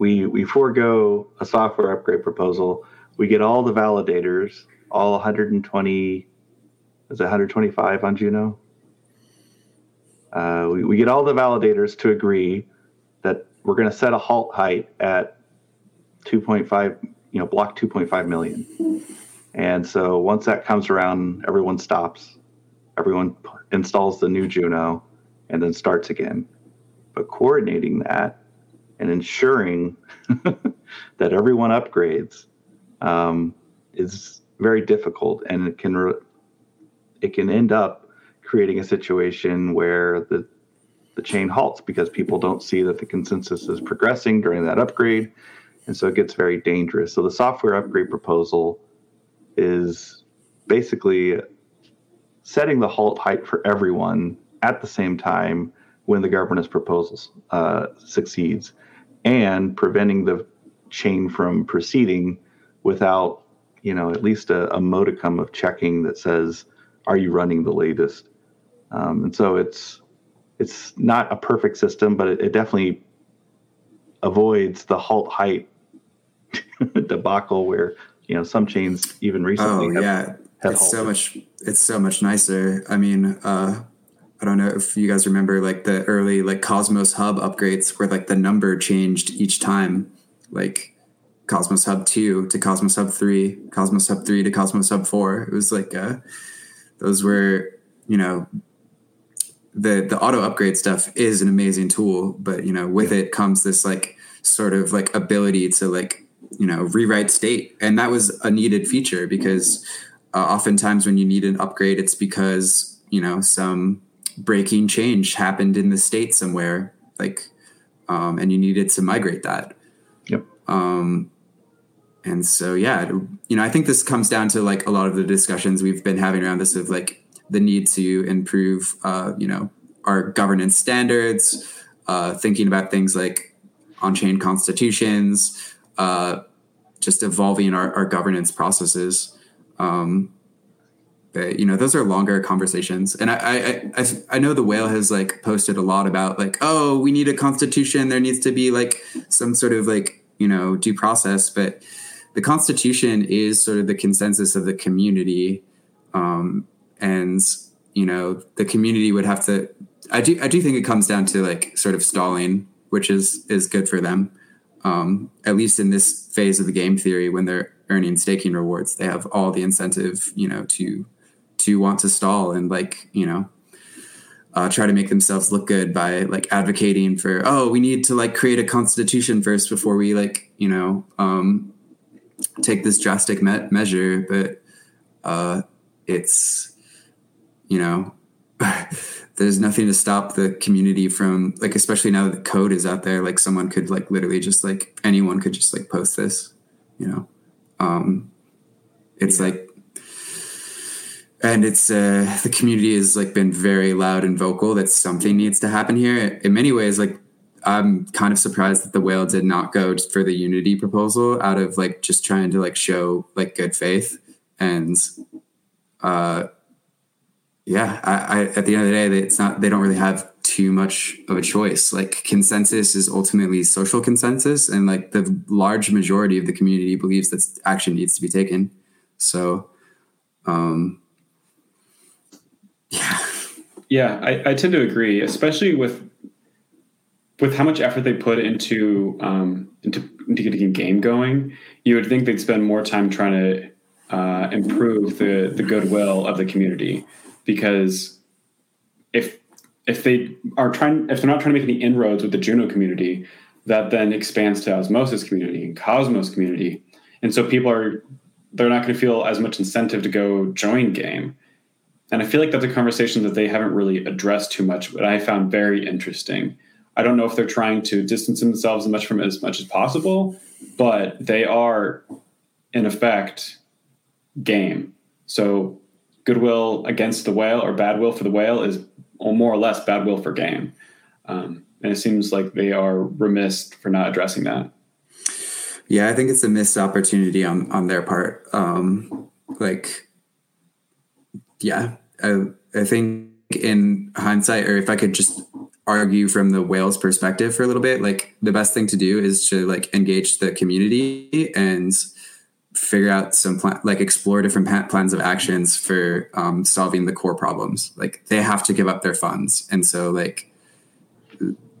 we we forego a software upgrade proposal we get all the validators all 120, is it 125 on Juno? Uh, we, we get all the validators to agree that we're going to set a halt height at 2.5, you know, block 2.5 million. And so once that comes around, everyone stops, everyone installs the new Juno, and then starts again. But coordinating that and ensuring that everyone upgrades um, is very difficult, and it can re- it can end up creating a situation where the the chain halts because people don't see that the consensus is progressing during that upgrade, and so it gets very dangerous. So the software upgrade proposal is basically setting the halt height for everyone at the same time when the governance proposal uh, succeeds and preventing the chain from proceeding without you know at least a, a modicum of checking that says are you running the latest? Um, and so it's it's not a perfect system but it, it definitely avoids the halt height debacle where you know some chains even recently oh have, yeah. have it's so much it's so much nicer. I mean uh i don't know if you guys remember like the early like cosmos hub upgrades where like the number changed each time like cosmos hub 2 to cosmos hub 3 cosmos hub 3 to cosmos hub 4 it was like uh those were you know the the auto upgrade stuff is an amazing tool but you know with it comes this like sort of like ability to like you know rewrite state. And that was a needed feature because uh, oftentimes when you need an upgrade it's because you know some breaking change happened in the state somewhere like um, and you needed to migrate that Yep. um, and so yeah you know i think this comes down to like a lot of the discussions we've been having around this of like the need to improve uh, you know our governance standards uh, thinking about things like on-chain constitutions uh, just evolving our, our governance processes um, but you know those are longer conversations. And I, I i i know the whale has like posted a lot about like oh we need a constitution. There needs to be like some sort of like you know due process. But the constitution is sort of the consensus of the community. Um and you know the community would have to i do i do think it comes down to like sort of stalling which is is good for them. Um at least in this phase of the game theory when they're earning staking rewards they have all the incentive you know to to want to stall and like you know uh, try to make themselves look good by like advocating for oh we need to like create a constitution first before we like you know um, take this drastic me- measure but uh, it's you know there's nothing to stop the community from like especially now that the code is out there like someone could like literally just like anyone could just like post this you know um it's Yeah. like and it's uh the community has like been very loud and vocal that something needs to happen here. In many ways like i'm kind of surprised that the whale did not go for the unity proposal out of like just trying to like show like good faith. And uh yeah I, I at the end of the day it's not they don't really have too much of a choice. Like consensus is ultimately social consensus and like the large majority of the community believes that action needs to be taken. So um yeah I, I tend to agree, especially with with how much effort they put into um, into into getting a game going. You would think they'd spend more time trying to uh, improve the the goodwill of the community, because if if they are trying if they're not trying to make any inroads with the Juno community, that then expands to Osmosis community and Cosmos community, and so people are they're not going to feel as much incentive to go join game. And I feel like that's a conversation that they haven't really addressed too much, but I found very interesting. I don't know if they're trying to distance themselves as much from it as much as possible, but they are, in effect, game. So goodwill against the whale or bad will for the whale is more or less bad will for game. Um, and it seems like they are remiss for not addressing that. Yeah, I think it's a missed opportunity on on their part. Um, like, yeah, I, I think in hindsight, or if I could just argue from the whales perspective for a little bit, like the best thing to do is to like engage the community and figure out some plan, like explore different pa- plans of actions for um, solving the core problems. Like they have to give up their funds, and so like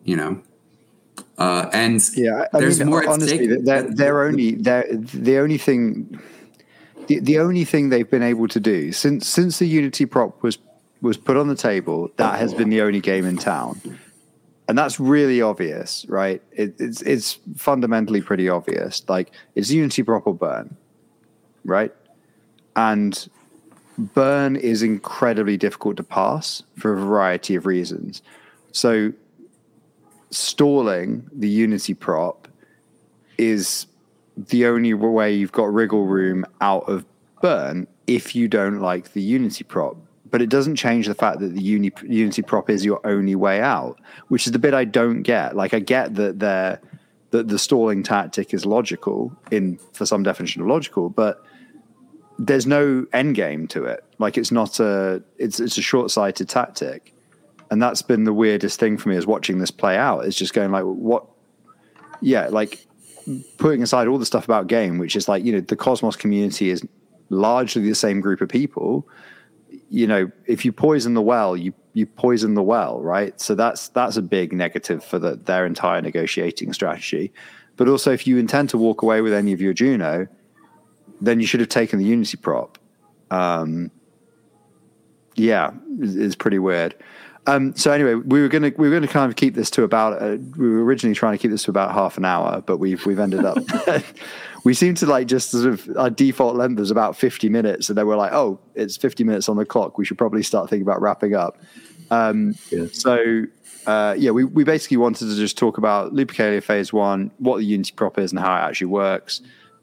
you know, uh, and yeah, I there's mean, more. Honestly, they're, they're only they're the only thing. The, the only thing they've been able to do since since the Unity prop was was put on the table, that has been the only game in town and that's really obvious, right? It, it's it's fundamentally pretty obvious. Like it's Unity prop or burn, right? And burn is incredibly difficult to pass for a variety of reasons. So stalling the Unity prop is the only way you've got wriggle room out of burn if you don't like the Unity prop but it doesn't change the fact that the uni, Unity prop is your only way out, which is the bit I don't get. Like I get that the that the stalling tactic is logical in for some definition of logical, but there's no end game to it. Like it's not a it's it's a short sighted tactic, and that's been the weirdest thing for me is watching this play out. Is just going like what, yeah, like putting aside all the stuff about game, which is like you know the Cosmos community is largely the same group of people you know, if you poison the well, you you poison the well, right? So that's that's a big negative for the, their entire negotiating strategy. But also, if you intend to walk away with any of your Juno, then you should have taken the Unity prop. Um, yeah, it's pretty weird. Um, so anyway, we were gonna we were gonna kind of keep this to about uh, we were originally trying to keep this to about half an hour, but we've we've ended up we seem to like just sort of our default length is about 50 minutes and then we're like oh it's 50 minutes on the clock. We should probably start thinking about wrapping up. Um, yeah. so uh, yeah we, we basically wanted to just talk about lupercalia phase one what the unity prop is and how it actually works.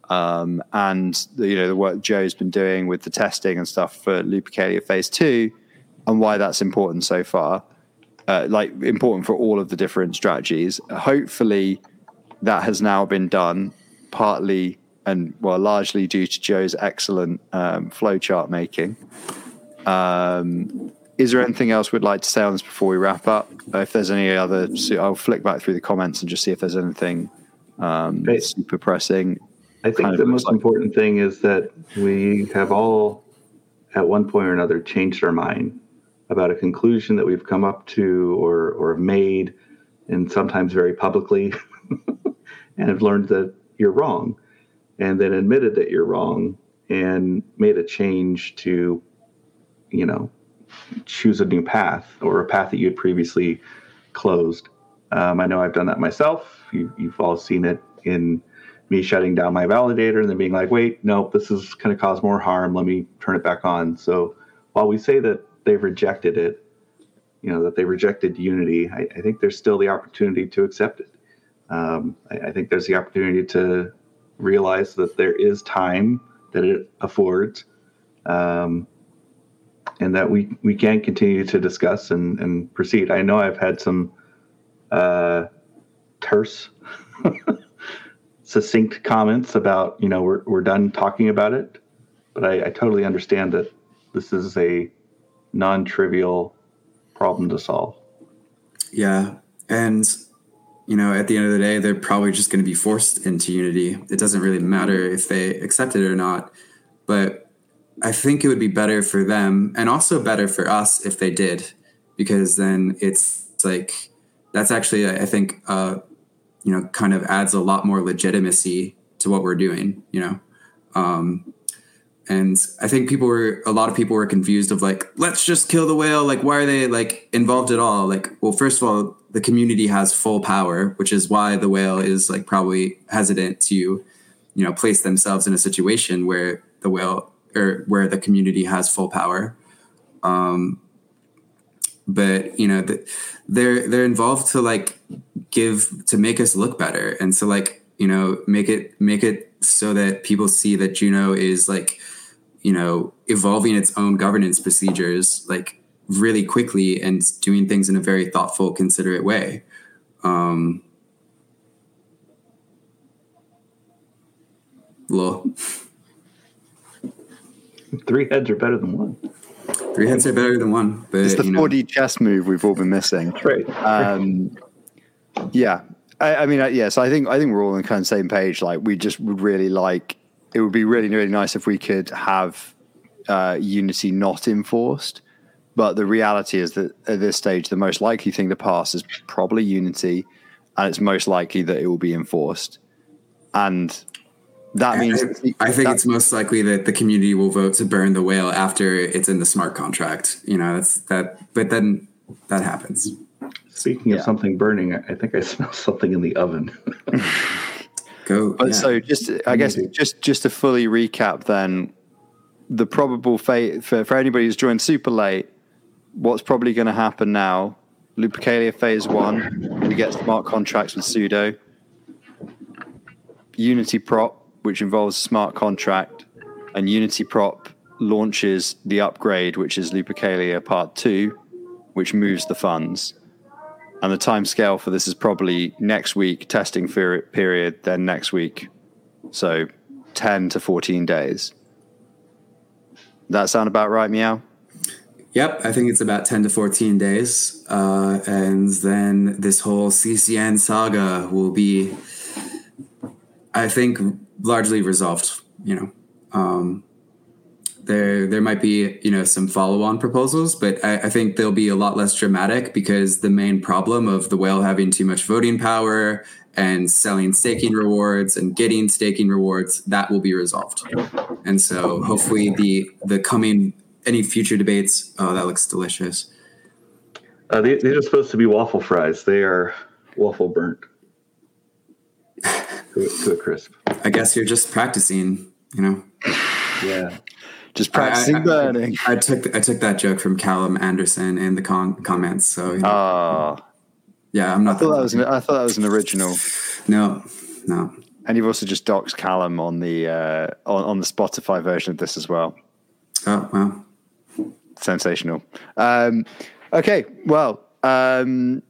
Um, and the, you know the work joe's been doing with the testing and stuff for lupercalia phase two and why that's important so far uh, like important for all of the different strategies hopefully that has now been done partly and well, largely due to Joe's excellent um, flowchart making. Um, is there anything else we'd like to say on this before we wrap up? If there's any other, I'll flick back through the comments and just see if there's anything um, super pressing. I think the most like. important thing is that we have all, at one point or another, changed our mind about a conclusion that we've come up to or or made, and sometimes very publicly, and have learned that you're wrong and then admitted that you're wrong and made a change to you know choose a new path or a path that you had previously closed. Um, i know i've done that myself. You, you've all seen it in me shutting down my validator and then being like wait no this is going to cause more harm. Let me turn it back on. So while we say that they've rejected it you know that they rejected unity I, I think there's still the opportunity to accept it um, I, I, think there's the opportunity to realize that there is time that it affords, um, and that we we can continue to discuss and, and proceed. I know I've had some uh, terse, succinct comments about you know we're we're done talking about it, but I, I totally understand that this is a non-trivial problem to solve. Yeah, and you know, at the end of the day, they're probably just going to be forced into unity. It doesn't really matter if they accept it or not. But I think it would be better for them and also better for us if they did, because then it's like that's actually, I think, uh, you know, kind of adds a lot more legitimacy to what we're doing, you know. Um, and I think people were a lot of people were confused of like, let's just kill the whale. Like, why are they like involved at all? Like, well, first of all, the community has full power, which is why the whale is like probably hesitant to, you know, place themselves in a situation where the whale or where the community has full power. Um, but you know, the, they're they're involved to like give to make us look better, and so like you know, make it make it so that people see that Juno is like you know evolving its own governance procedures like really quickly and doing things in a very thoughtful, considerate way. Um, lol. Three heads are better than one. Three heads are better than one. But, it's the 4D chess move we've all been missing. Right. Um, yeah. I, I mean, yes, yeah, so I think I think we're all on the kind of same page. Like, we just would really like it would be really really nice if we could have uh, Unity not enforced. But the reality is that at this stage, the most likely thing to pass is probably Unity, and it's most likely that it will be enforced. And that means I, I think it's most likely that the community will vote to burn the whale after it's in the smart contract. You know, that's that. But then that happens. Speaking yeah. of something burning, I think I smell something in the oven. Go. But yeah. so just, I guess, just just to fully recap, then the probable fate for, for anybody who's joined super late, what's probably going to happen now? Lupercalia phase one, we get smart contracts with sudo. Unity prop, which involves smart contract, and Unity prop launches the upgrade, which is Lupercalia part two, which moves the funds. And the time scale for this is probably next week testing period, then next week. So 10 to 14 days. That sound about right, Meow? Yep, I think it's about 10 to 14 days. Uh, and then this whole CCN saga will be, I think, largely resolved, you know. Um, there there might be you know some follow-on proposals but I, I, think they'll be a lot less dramatic because the main problem of the whale having too much voting power and selling staking rewards and getting staking rewards that will be resolved. And so hopefully the the coming any future debates oh that looks delicious. Uh, they, these are supposed to be waffle fries. They are waffle burnt. To, to a crisp. I guess you're just practicing you know? Yeah just practicing I, I, burning. I, I, took I took that joke from Callum Anderson in the con- comments. So you know, uh, yeah, I'm not. I thought that was an, I thought that was an original. No, no. And you've also just doxed Callum on the uh, on, on the Spotify version of this as well. Oh wow, sensational. Um, okay, well, um,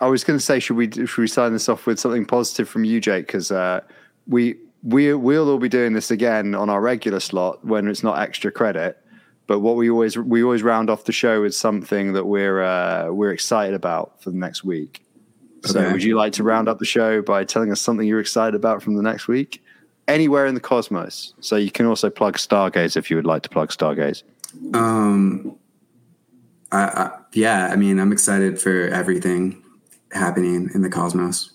I was going to say, should we should we sign this off with something positive from you, Jake? Because uh, we we we'll all be doing this again on our regular slot when it's not extra credit. But what we always we always round off the show with something that we're uh, we're excited about for the next week. Okay. So, would you like to round up the show by telling us something you're excited about from the next week? Anywhere in the cosmos. So you can also plug Stargaze if you would like to plug Stargaze. Um, I, I, yeah, I mean, I'm excited for everything happening in the cosmos.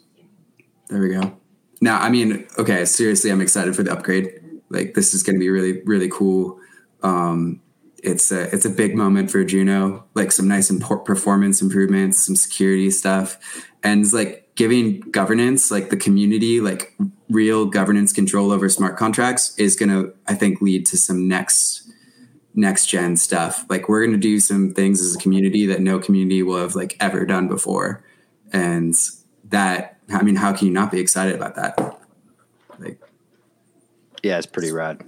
There we go. Now, I mean, okay, seriously, I'm excited for the upgrade. Like this is going to be really, really cool. Um, it's a it's a big moment for Juno. Like some nice import performance improvements, some security stuff, and it's like giving governance, like the community, like real governance control over smart contracts is going to, I think, lead to some next next gen stuff. Like we're going to do some things as a community that no community will have like ever done before, and that I mean, how can you not be excited about that? Like, yeah, it's pretty rad.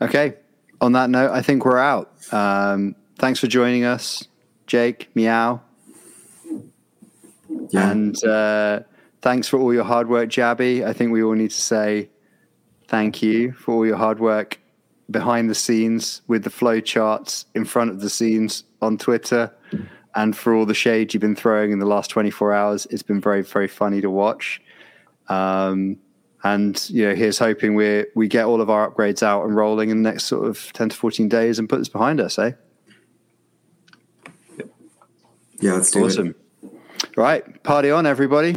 Okay. On that note, I think we're out. Um, thanks for joining us, Jake, Meow. Yeah. And uh, thanks for all your hard work, Jabby. I think we all need to say thank you for all your hard work behind the scenes with the flow charts in front of the scenes on Twitter and for all the shade you've been throwing in the last 24 hours. It's been very, very funny to watch. Um, and you know, here's hoping we we get all of our upgrades out and rolling in the next sort of 10 to 14 days and put this behind us, eh? Yeah, do awesome. it. Awesome. Right, party on, everybody.